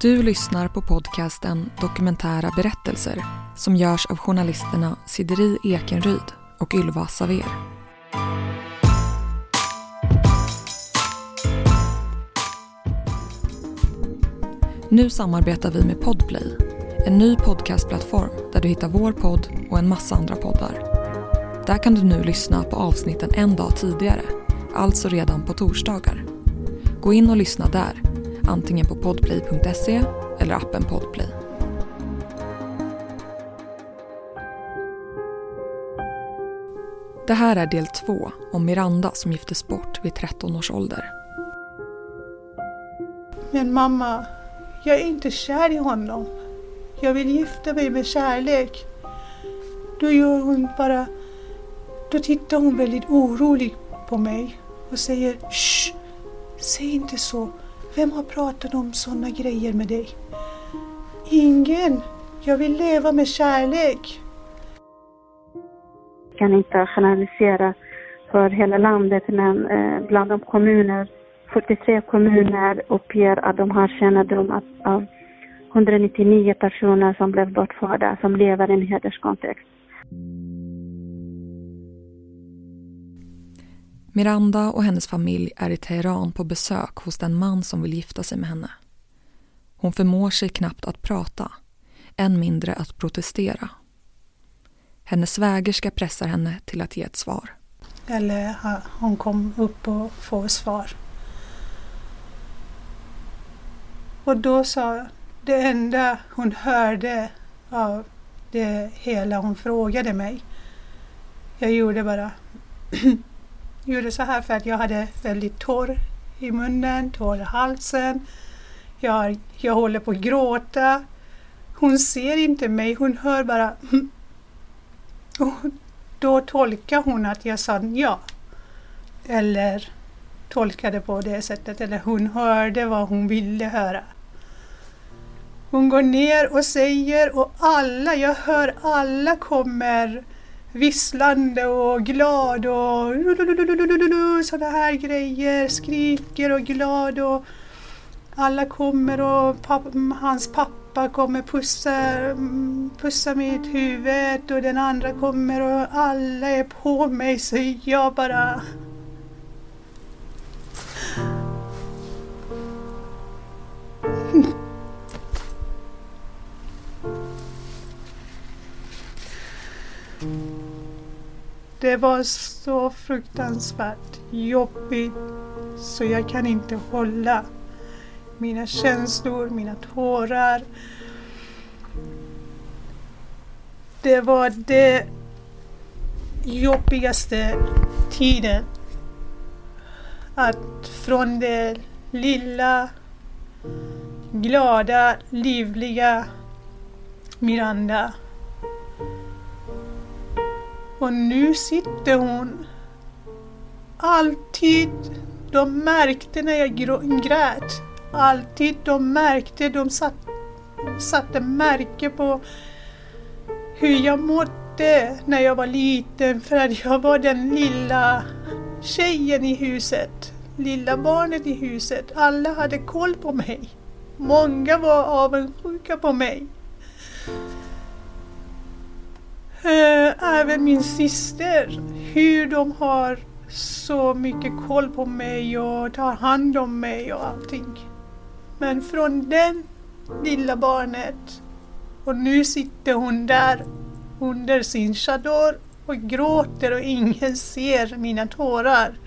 Du lyssnar på podcasten Dokumentära berättelser som görs av journalisterna Sideri Ekenryd och Ylva Saver. Nu samarbetar vi med Podplay, en ny podcastplattform där du hittar vår podd och en massa andra poddar. Där kan du nu lyssna på avsnitten en dag tidigare, alltså redan på torsdagar. Gå in och lyssna där antingen på podplay.se eller appen Podplay. Det här är del två om Miranda som giftes bort vid 13 års ålder. Men mamma, jag är inte kär i honom. Jag vill gifta mig med kärlek. Då gör hon bara... Då tittar hon väldigt orolig på mig och säger Shh! Säg inte så. Vem har pratat om sådana grejer med dig? Ingen. Jag vill leva med kärlek. Jag kan inte generalisera för hela landet men eh, bland de kommuner, 43 kommuner uppger att de har kännedom av 199 personer som blev bortförda som lever i en hederskontext. Miranda och hennes familj är i Teheran på besök hos den man som vill gifta sig med henne. Hon förmår sig knappt att prata, än mindre att protestera. Hennes svägerska pressar henne till att ge ett svar. Eller hon kom upp och får svar. Och då sa det enda hon hörde av det hela hon frågade mig. Jag gjorde bara gjorde så här för att jag hade väldigt torr i munnen, torr i halsen. Jag, jag håller på att gråta. Hon ser inte mig, hon hör bara hm. och Då tolkar hon att jag sa ja. Eller tolkade på det sättet, eller hon hörde vad hon ville höra. Hon går ner och säger och alla, jag hör alla kommer visslande och glad och sådana här grejer, skriker och glad och alla kommer och pappa, hans pappa kommer pussa, pussa mitt huvud och den andra kommer och alla är på mig så jag bara Det var så fruktansvärt jobbigt så jag kan inte hålla mina känslor, mina tårar. Det var det jobbigaste tiden. Att från det lilla, glada, livliga Miranda och nu sitter hon. Alltid de märkte när jag grät. Alltid de märkte, de satt, satte märke på hur jag mådde när jag var liten för att jag var den lilla tjejen i huset. Lilla barnet i huset. Alla hade koll på mig. Många var avundsjuka på mig. Eh, även min syster, hur de har så mycket koll på mig och tar hand om mig och allting. Men från den lilla barnet och nu sitter hon där under sin chador och gråter och ingen ser mina tårar.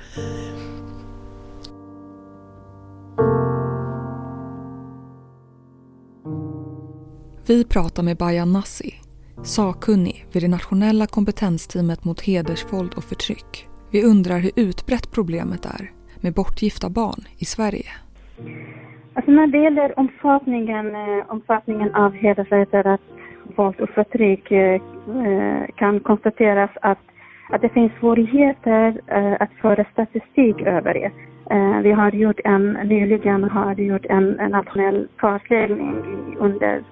Vi pratar med Bayan Nassi sakkunnig vid det nationella kompetensteamet mot hedersvåld och förtryck. Vi undrar hur utbrett problemet är med bortgifta barn i Sverige. Alltså när det gäller omfattningen, eh, omfattningen av hedersrelaterat våld och förtryck eh, eh, kan konstateras att, att det finns svårigheter att föra statistik över det. Vi har gjort en, nyligen har gjort en, en nationell kartläggning under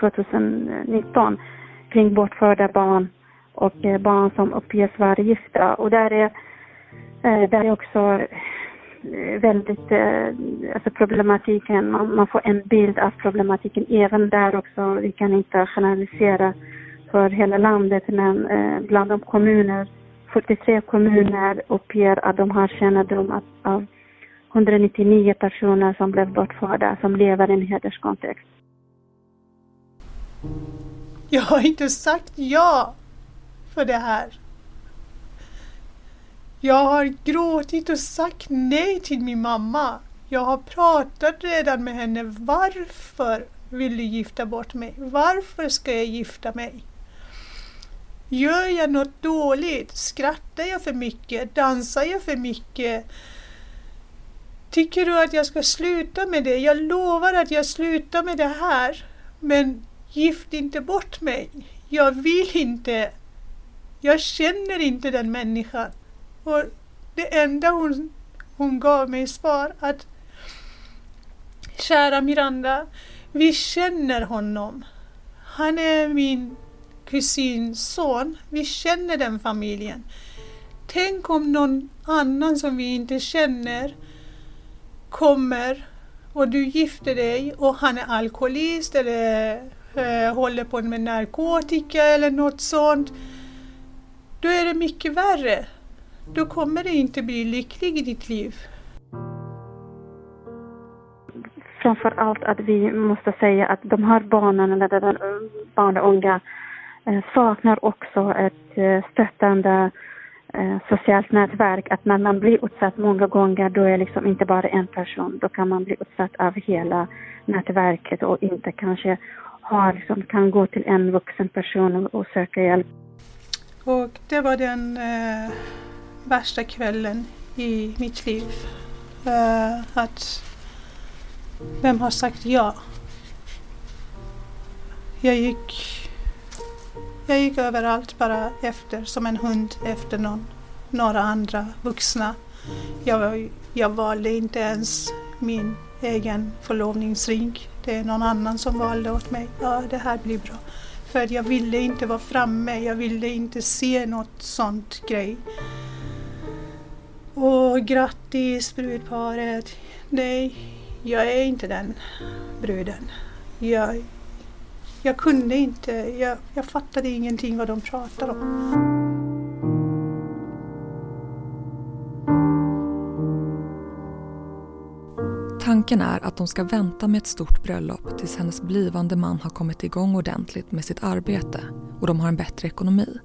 2019 kring bortförda barn och eh, barn som uppges vara gifta. Och där är, eh, där är också eh, väldigt, alltså problematiken, man, man får en bild av problematiken även där också. Vi kan inte generalisera för hela landet men bland de kommuner, 43 kommuner uppger att de har kännedom av, av 199 personer som blev bortförda som lever i en hederskontext. Jag har inte sagt ja för det här. Jag har gråtit och sagt nej till min mamma. Jag har pratat redan med henne. Varför vill du gifta bort mig? Varför ska jag gifta mig? Gör jag något dåligt? Skrattar jag för mycket? Dansar jag för mycket? Tycker du att jag ska sluta med det? Jag lovar att jag slutar med det här. Men gift inte bort mig. Jag vill inte. Jag känner inte den människan. Och det enda hon, hon gav mig svar att Kära Miranda, vi känner honom. Han är min kusins son. Vi känner den familjen. Tänk om någon annan som vi inte känner kommer och du gifter dig och han är alkoholist eller eh, håller på med narkotika eller något sånt. Då är det mycket värre. Då kommer du inte bli lycklig i ditt liv. Framför allt att vi måste säga att de här barnen, eller barn och unga, eh, saknar också ett eh, stöttande eh, socialt nätverk. Att när man blir utsatt många gånger, då är det liksom inte bara en person. Då kan man bli utsatt av hela nätverket och inte kanske har, som kan gå till en vuxen person och, och söka hjälp. Och det var den eh, värsta kvällen i mitt liv. Eh, att vem har sagt ja? Jag gick, jag gick överallt bara efter, som en hund efter någon, några andra vuxna. Jag, jag valde inte ens min egen förlovningsring. Det är någon annan som valde åt mig. Ja, det här blir bra. För jag ville inte vara framme, jag ville inte se något sånt grej. Och grattis brudparet. Nej, jag är inte den bruden. Jag, jag kunde inte, jag, jag fattade ingenting vad de pratade om. Tanken är att de ska vänta med ett stort bröllop tills hennes blivande man har kommit igång ordentligt med sitt arbete och de har en bättre ekonomi.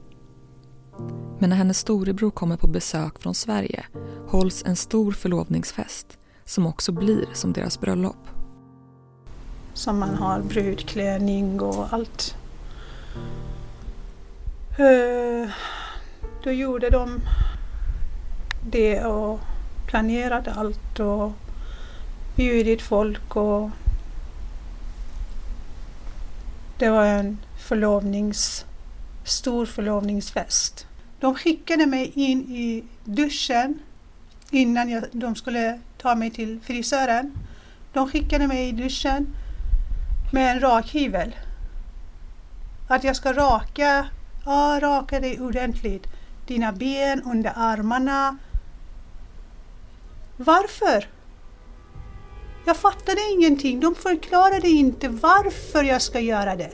Men när hennes storebror kommer på besök från Sverige hålls en stor förlovningsfest som också blir som deras bröllop. Som man har brudklänning och allt. Eh, då gjorde de det och planerade allt och bjudit folk och det var en förlovnings, stor förlovningsfest. De skickade mig in i duschen innan jag, de skulle ta mig till frisören. De skickade mig i duschen med en rakhyvel. Att jag ska raka, ja raka dig ordentligt. Dina ben under armarna. Varför? Jag fattade ingenting. De förklarade inte varför jag ska göra det.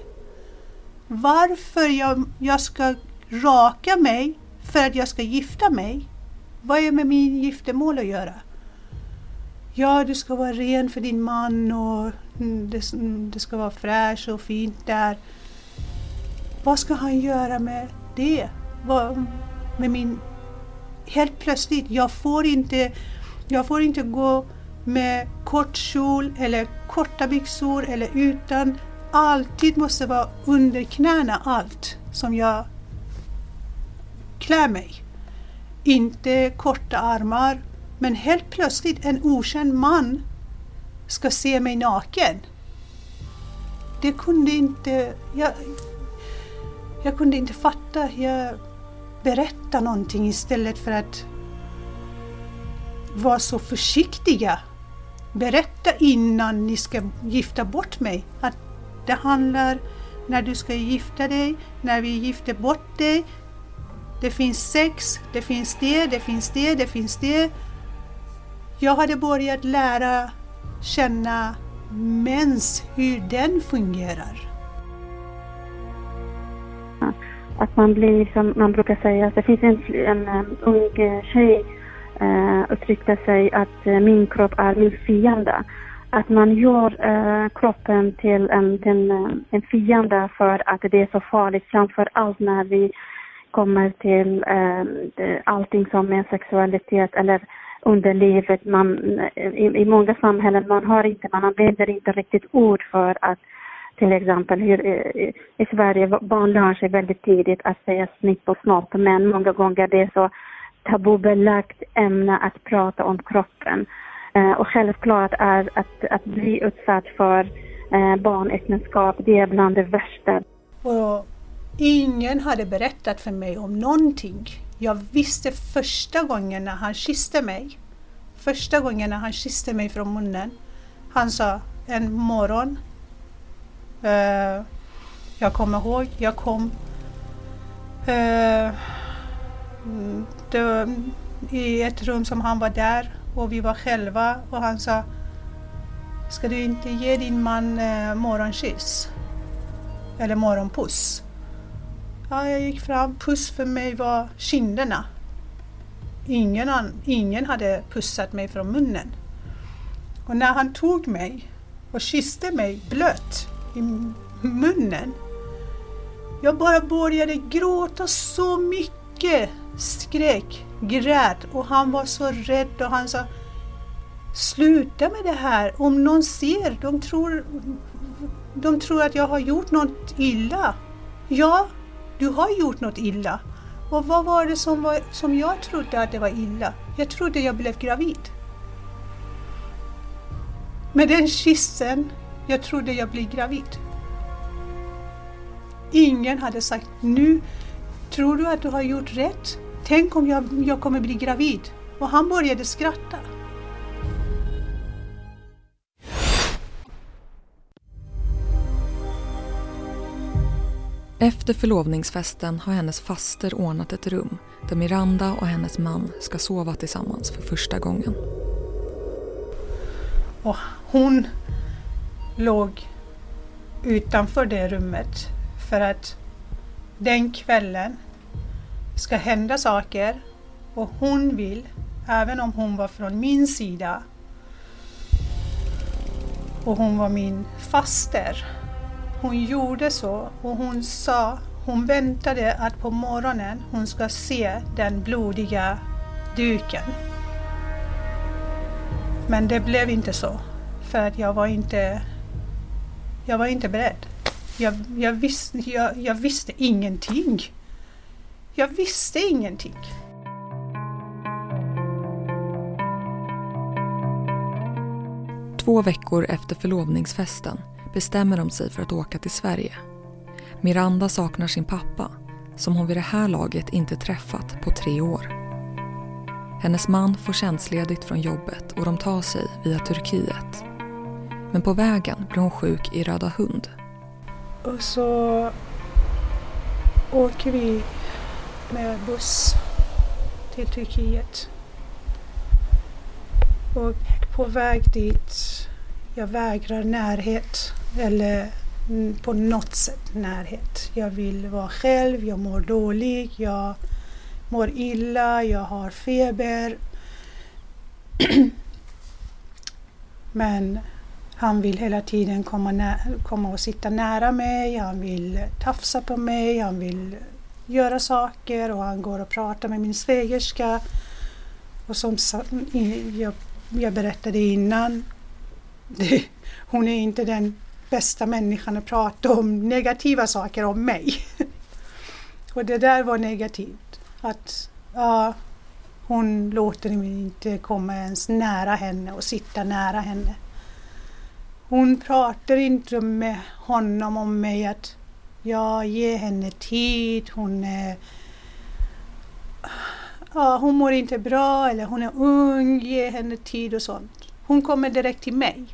Varför jag, jag ska raka mig för att jag ska gifta mig. Vad är med min giftermål att göra? Ja, du ska vara ren för din man och det, det ska vara fräscht och fint där. Vad ska han göra med det? Vad, med min... Helt plötsligt, jag får inte, jag får inte gå med kort kjol eller korta byxor eller utan. Alltid måste vara under knäna allt som jag klär mig. Inte korta armar, men helt plötsligt en okänd man ska se mig naken. Det kunde inte... Jag, jag kunde inte fatta. Jag berättade någonting istället för att vara så försiktiga. Berätta innan ni ska gifta bort mig. Att det handlar när du ska gifta dig, när vi gifter bort dig. Det finns sex, det finns det, det finns det, det finns det. Jag hade börjat lära känna mens, hur den fungerar. Att man blir, som man brukar säga, det finns en, en, en ung tjej eh, uttryckte sig att eh, min kropp är min fiende. Att man gör eh, kroppen till en, en, eh, en fiende för att det är så farligt, framför allt när vi kommer till eh, allting som är sexualitet eller under livet. Man, i, I många samhällen man har inte, man använder inte riktigt ord för att till exempel hur, i, i Sverige barn lär sig väldigt tidigt att säga snipp och snopp men många gånger det är så tabubelagt ämne att prata om kroppen. Eh, och självklart är att, att bli utsatt för eh, barnäktenskap, det är bland det värsta. Och ingen hade berättat för mig om någonting. Jag visste första gången när han kysste mig, första gången när han kysste mig från munnen, han sa en morgon, eh, jag kommer ihåg, jag kom eh, det, i ett rum som han var där och vi var själva och han sa Ska du inte ge din man eh, morgonkyss? Eller morgonpuss? Ja, jag gick fram. Puss för mig var kinderna. Ingen, an, ingen hade pussat mig från munnen. Och när han tog mig och kysste mig blött i munnen. Jag bara började gråta så mycket skrek, grät och han var så rädd och han sa Sluta med det här, om någon ser, de tror, de tror att jag har gjort något illa. Ja, du har gjort något illa. Och vad var det som, var, som jag trodde att det var illa? Jag trodde jag blev gravid. Med den kyssen, jag trodde jag blev gravid. Ingen hade sagt nu Tror du att du har gjort rätt? Tänk om jag, jag kommer bli gravid? Och han började skratta. Efter förlovningsfesten har hennes faster ordnat ett rum där Miranda och hennes man ska sova tillsammans för första gången. Och hon låg utanför det rummet för att den kvällen ska hända saker och hon vill, även om hon var från min sida och hon var min faster, hon gjorde så och hon sa, hon väntade att på morgonen hon ska se den blodiga duken. Men det blev inte så, för att jag var inte, jag var inte beredd. Jag, jag, visste, jag, jag visste ingenting. Jag visste ingenting. Två veckor efter förlovningsfesten bestämmer de sig för att åka till Sverige. Miranda saknar sin pappa, som hon vid det här laget inte träffat på tre år. Hennes man får tjänstledigt från jobbet och de tar sig via Turkiet. Men på vägen blir hon sjuk i Röda hund och så åker vi med buss till Turkiet. Och på väg dit, jag vägrar närhet eller på något sätt närhet. Jag vill vara själv, jag mår dåligt, jag mår illa, jag har feber. Men han vill hela tiden komma, komma och sitta nära mig, han vill tafsa på mig, han vill göra saker och han går och pratar med min svägerska. Och som jag, jag berättade innan, det, hon är inte den bästa människan att prata om negativa saker om mig. och det där var negativt. Att ja, hon låter mig inte komma ens nära henne och sitta nära henne. Hon pratar inte med honom om mig att jag ger henne tid, hon är ja, hon mår inte bra eller hon är ung, ge henne tid och sånt. Hon kommer direkt till mig.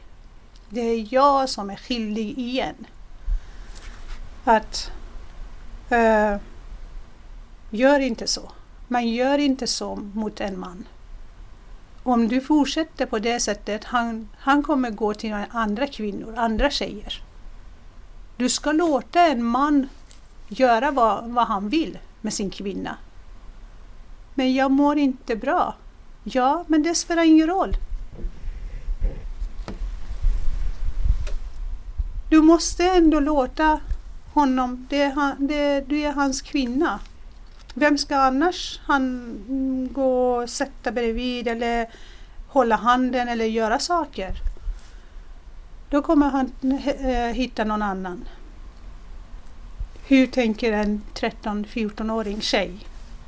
Det är jag som är skyldig igen. Att uh, gör inte så. Man gör inte så mot en man om du fortsätter på det sättet, han, han kommer gå till andra kvinnor, andra tjejer. Du ska låta en man göra vad, vad han vill med sin kvinna. Men jag mår inte bra. Ja, men det spelar ingen roll. Du måste ändå låta honom, det är han, det, du är hans kvinna. Vem ska annars han mm, gå och sätta bredvid eller hålla handen eller göra saker? Då kommer han eh, hitta någon annan. Hur tänker en 13-14-åring tjej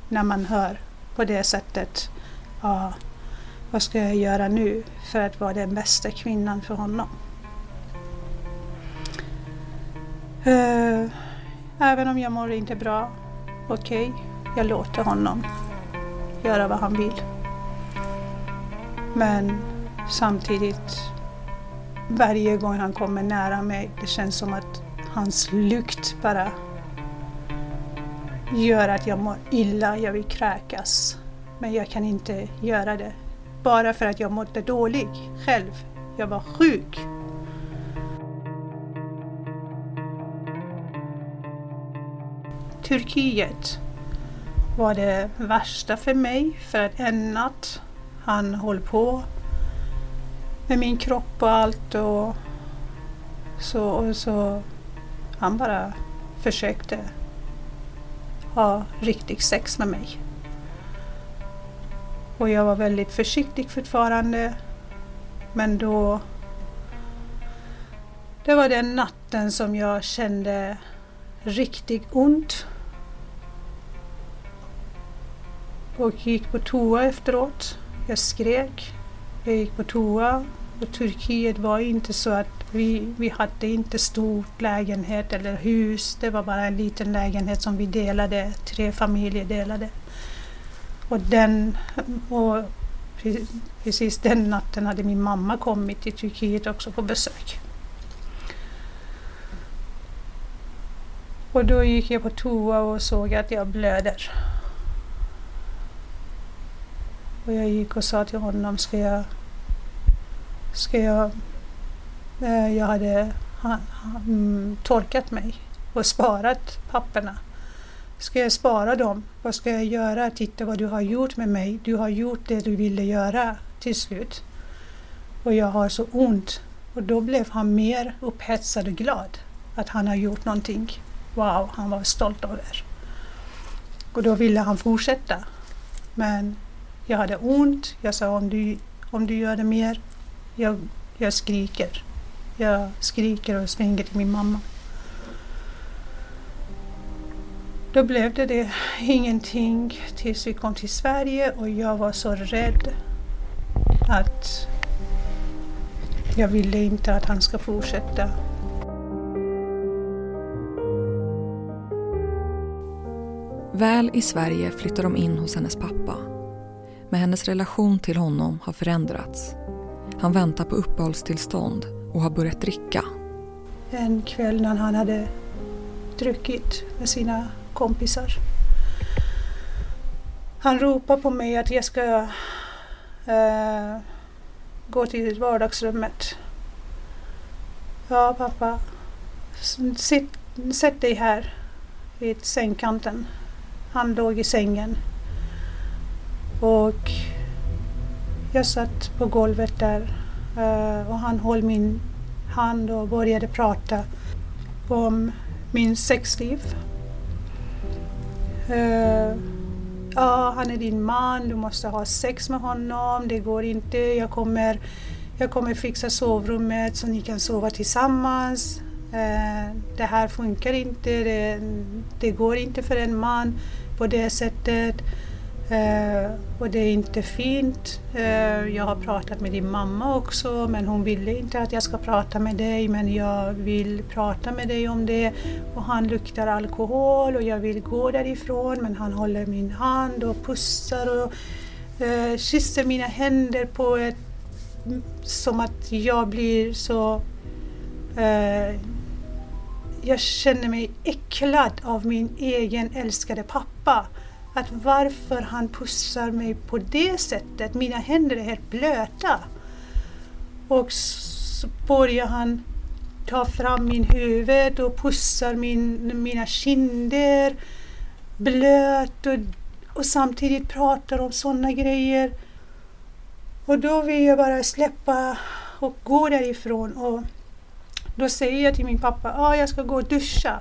när man hör på det sättet? Ja, vad ska jag göra nu för att vara den bästa kvinnan för honom? Eh, även om jag mår inte bra, okej, okay, jag låter honom göra vad han vill. Men samtidigt, varje gång han kommer nära mig, det känns som att hans lukt bara gör att jag mår illa, jag vill kräkas. Men jag kan inte göra det. Bara för att jag mådde dålig själv. Jag var sjuk. Turkiet var det värsta för mig för att en natt han höll på med min kropp och allt och så, och så han bara försökte ha riktigt sex med mig. Och jag var väldigt försiktig fortfarande. Men då... Det var den natten som jag kände riktigt ont. Och gick på toa efteråt. Jag skrek. Jag gick på toa. Och Turkiet var inte så att vi, vi hade inte stor lägenhet eller hus. Det var bara en liten lägenhet som vi delade. Tre familjer delade. Och, den, och precis den natten hade min mamma kommit till Turkiet också på besök. Och då gick jag på toa och såg att jag blöder. Och jag gick och sa till honom, ska jag... Ska jag... Eh, jag hade ha, ha, mm, torkat mig och sparat papperna. Ska jag spara dem? Vad ska jag göra? Titta vad du har gjort med mig. Du har gjort det du ville göra till slut. Och jag har så ont. Och då blev han mer upphetsad och glad att han har gjort någonting. Wow, han var stolt över. Och då ville han fortsätta. Men jag hade ont. Jag sa om du, om du gör det mer, jag, jag skriker. Jag skriker och springer till min mamma. Då blev det, det ingenting tills vi kom till Sverige och jag var så rädd att jag ville inte att han ska fortsätta. Väl i Sverige flyttar de in hos hennes pappa. Men hennes relation till honom har förändrats. Han väntar på uppehållstillstånd och har börjat dricka. En kväll när han hade druckit med sina kompisar. Han ropar på mig att jag ska uh, gå till vardagsrummet. Ja, pappa. Sitt, sätt dig här vid sängkanten. Han låg i sängen. Och jag satt på golvet där eh, och han höll min hand och började prata om min sexliv. Uh, ja, han är din man, du måste ha sex med honom, det går inte, jag kommer, jag kommer fixa sovrummet så ni kan sova tillsammans. Uh, det här funkar inte, det, det går inte för en man på det sättet. Eh, och det är inte fint. Eh, jag har pratat med din mamma också men hon ville inte att jag ska prata med dig men jag vill prata med dig om det. Och han luktar alkohol och jag vill gå därifrån men han håller min hand och pussar och eh, kysser mina händer på ett som att jag blir så Eh, jag känner mig äcklad av min egen älskade pappa att varför han pussar mig på det sättet. Mina händer är helt blöta. Och så börjar han ta fram min huvud och pussar min, mina kinder blöt och, och samtidigt pratar om sådana grejer. Och då vill jag bara släppa och gå därifrån och då säger jag till min pappa att ah, jag ska gå och duscha.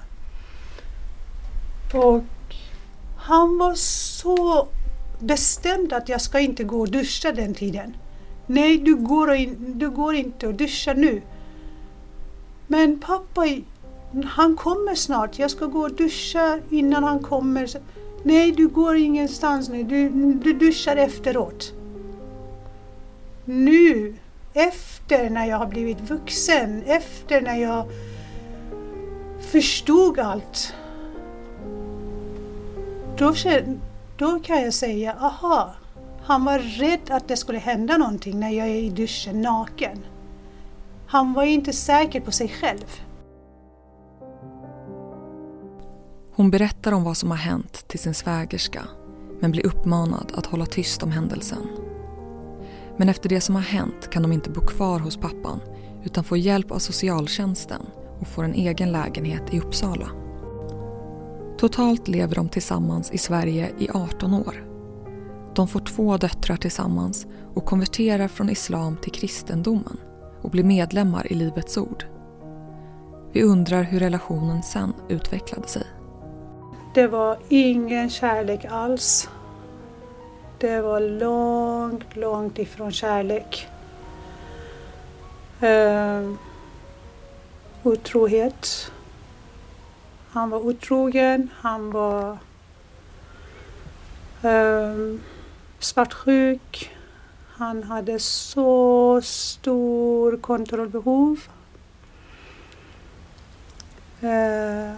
Och han var så bestämd att jag ska inte gå och duscha den tiden. Nej, du går, in, du går inte och duscha nu. Men pappa, han kommer snart. Jag ska gå och duscha innan han kommer. Nej, du går ingenstans nu. Du, du duschar efteråt. Nu, efter när jag har blivit vuxen, efter när jag förstod allt. Då, då kan jag säga, aha, han var rädd att det skulle hända någonting när jag är i duschen naken. Han var inte säker på sig själv. Hon berättar om vad som har hänt till sin svägerska men blir uppmanad att hålla tyst om händelsen. Men efter det som har hänt kan de inte bo kvar hos pappan utan får hjälp av socialtjänsten och får en egen lägenhet i Uppsala. Totalt lever de tillsammans i Sverige i 18 år. De får två döttrar tillsammans och konverterar från islam till kristendomen och blir medlemmar i Livets Ord. Vi undrar hur relationen sen utvecklade sig. Det var ingen kärlek alls. Det var långt, långt ifrån kärlek. Uh, otrohet. Han var otrogen, han var um, svartsjuk. Han hade så stor kontrollbehov. Uh,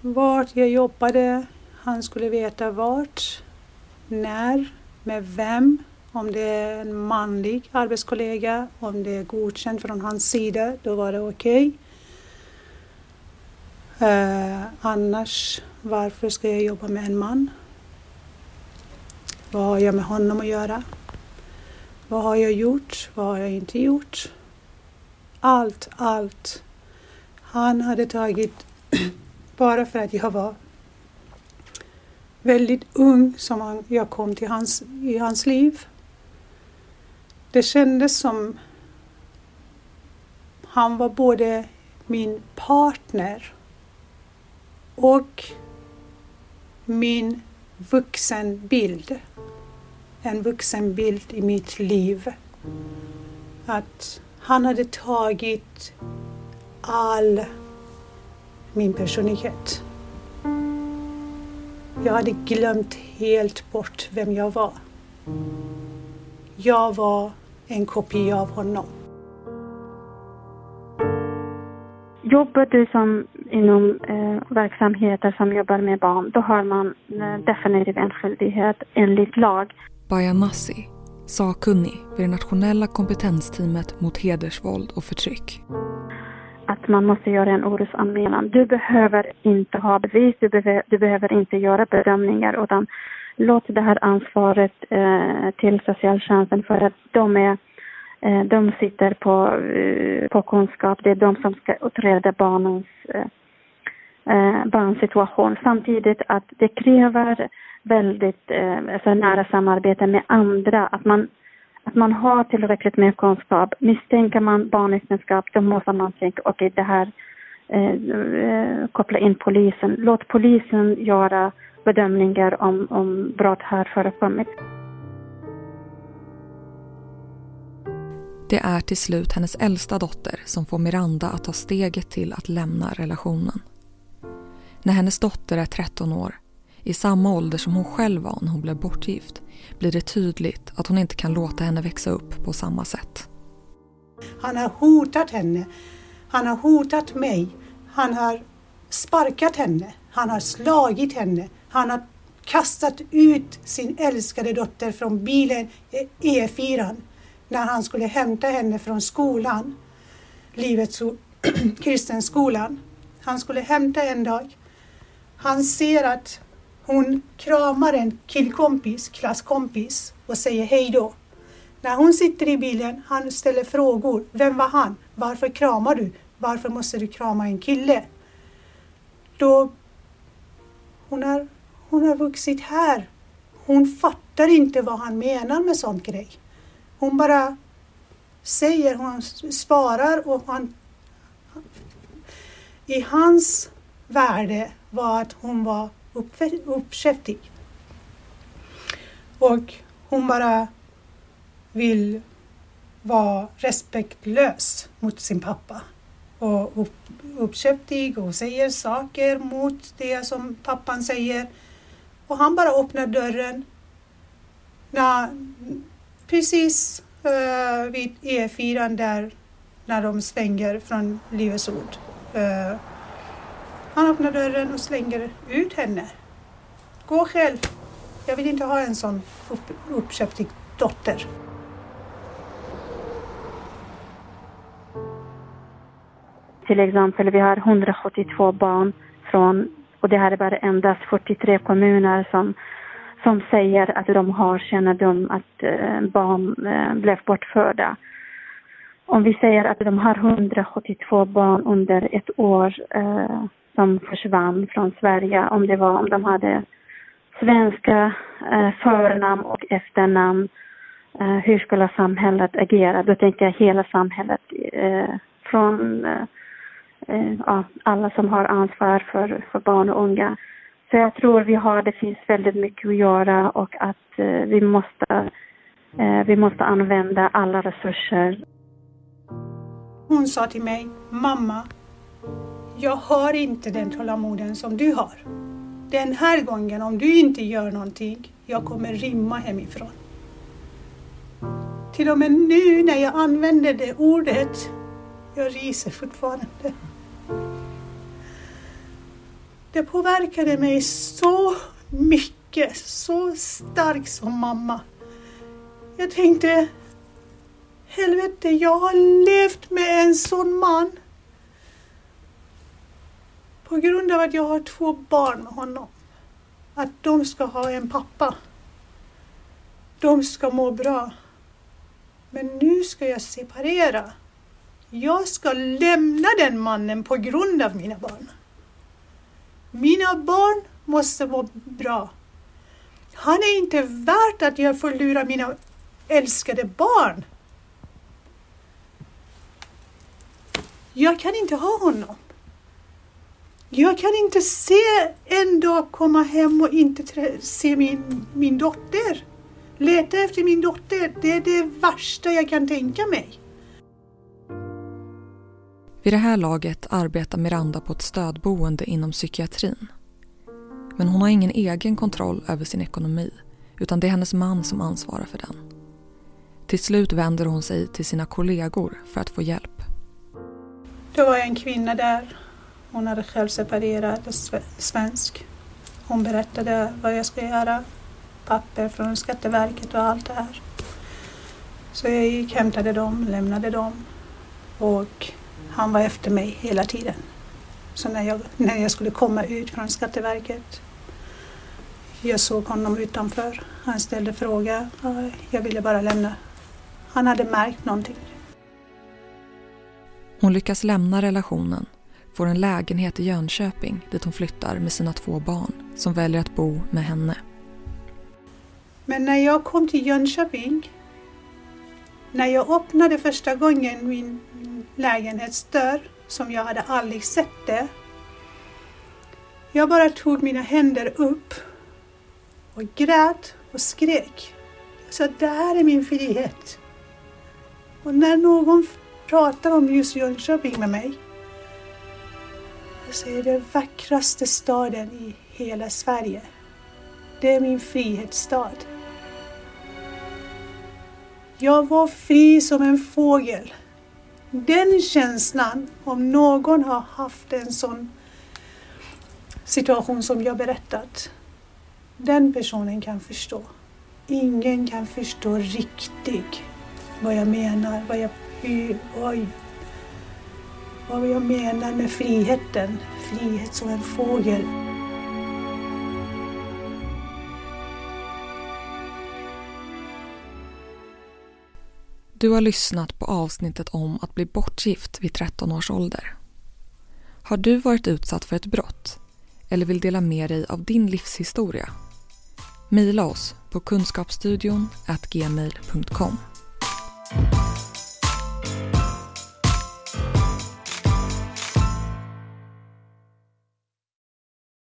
vart jag jobbade, han skulle veta vart, när, med vem, om det är en manlig arbetskollega, om det är godkänt från hans sida, då var det okej. Okay. Eh, annars, varför ska jag jobba med en man? Vad har jag med honom att göra? Vad har jag gjort? Vad har jag inte gjort? Allt, allt. Han hade tagit, bara för att jag var väldigt ung som jag kom till hans, i hans liv. Det kändes som han var både min partner och min vuxenbild. En vuxenbild i mitt liv. Att han hade tagit all min personlighet. Jag hade glömt helt bort vem jag var. Jag var en kopia av honom. Jobbar du som inom eh, verksamheter som jobbar med barn, då har man eh, definitivt en skyldighet enligt lag. Bayan Nassi, sakkunnig vid det nationella kompetensteamet mot hedersvåld och förtryck att man måste göra en orosanmälan. Du behöver inte ha bevis, du, behöver, du behöver inte göra bedömningar utan låt det här ansvaret eh, till socialtjänsten för att de är Eh, de sitter på, eh, på kunskap, det är de som ska utreda barnens eh, barnsituation. situation. Samtidigt att det kräver väldigt alltså, nära samarbete med andra, att man att man har tillräckligt med kunskap. Misstänker man barnäktenskap, då måste man tänka, okej okay, det här, eh, koppla in polisen. Låt polisen göra bedömningar om, om brott har förekommit. Det är till slut hennes äldsta dotter som får Miranda att ta steget till att lämna relationen. När hennes dotter är 13 år, i samma ålder som hon själv var när hon blev bortgift, blir det tydligt att hon inte kan låta henne växa upp på samma sätt. Han har hotat henne. Han har hotat mig. Han har sparkat henne. Han har slagit henne. Han har kastat ut sin älskade dotter från bilen E4 när han skulle hämta henne från skolan, Livets kristna skolan. Han skulle hämta en dag. Han ser att hon kramar en killkompis, klasskompis och säger hej då. När hon sitter i bilen, han ställer frågor. Vem var han? Varför kramar du? Varför måste du krama en kille? Då hon har, hon har vuxit här. Hon fattar inte vad han menar med sån grej. Hon bara säger, hon svarar och han... I hans värde var att hon var uppkäftig. Och hon bara vill vara respektlös mot sin pappa och upp, uppkäftig och säger saker mot det som pappan säger. Och han bara öppnar dörren när, precis uh, vid E4 där när de svänger från Livets Ord. Uh, han öppnar dörren och slänger ut henne. Gå själv. Jag vill inte ha en sån upp, uppkäftig dotter. Till exempel, vi har 172 barn från, och det här är bara endast 43 kommuner som, som säger att de har kännedom att eh, barn eh, blev bortförda. Om vi säger att de har 172 barn under ett år eh, som försvann från Sverige, om det var om de hade svenska eh, förnamn och efternamn, eh, hur skulle samhället agera? Då tänker jag hela samhället eh, från eh, Eh, alla som har ansvar för, för barn och unga. Så jag tror vi har, det finns väldigt mycket att göra och att eh, vi måste, eh, vi måste använda alla resurser. Hon sa till mig, mamma, jag har inte den tålamoden som du har. Den här gången, om du inte gör någonting, jag kommer rymma hemifrån. Till och med nu när jag använder det ordet, jag ryser fortfarande. Det påverkade mig så mycket, så starkt som mamma. Jag tänkte, helvete, jag har levt med en sån man. På grund av att jag har två barn med honom. Att de ska ha en pappa. De ska må bra. Men nu ska jag separera. Jag ska lämna den mannen på grund av mina barn. Mina barn måste må bra. Han är inte värt att jag förlorar mina älskade barn. Jag kan inte ha honom. Jag kan inte se en dag komma hem och inte se min, min dotter. Leta efter min dotter, det är det värsta jag kan tänka mig. Vid det här laget arbetar Miranda på ett stödboende inom psykiatrin. Men hon har ingen egen kontroll över sin ekonomi utan det är hennes man som ansvarar för den. Till slut vänder hon sig till sina kollegor för att få hjälp. Det var en kvinna där. Hon hade själv separerat, svensk. Hon berättade vad jag ska göra, papper från Skatteverket och allt det här. Så jag gick, hämtade dem, lämnade dem och han var efter mig hela tiden. Så när jag, när jag skulle komma ut från Skatteverket, jag såg honom utanför. Han ställde fråga. Jag ville bara lämna. Han hade märkt någonting. Hon lyckas lämna relationen, får en lägenhet i Jönköping dit hon flyttar med sina två barn som väljer att bo med henne. Men när jag kom till Jönköping, när jag öppnade första gången min lägenhetsdörr som jag hade aldrig sett det. Jag bara tog mina händer upp och grät och skrek. Jag sa, det här är min frihet. Och när någon pratar om just Jönköping med mig, jag säger det vackraste staden i hela Sverige. Det är min frihetsstad. Jag var fri som en fågel. Den känslan, om någon har haft en sån situation som jag berättat, den personen kan förstå. Ingen kan förstå riktigt vad jag menar, vad jag, oj, vad jag menar med friheten. Frihet som en fågel. Du har lyssnat på avsnittet om att bli bortgift vid 13 års ålder. Har du varit utsatt för ett brott eller vill dela med dig av din livshistoria? Mejla oss på kunskapsstudion gmail.com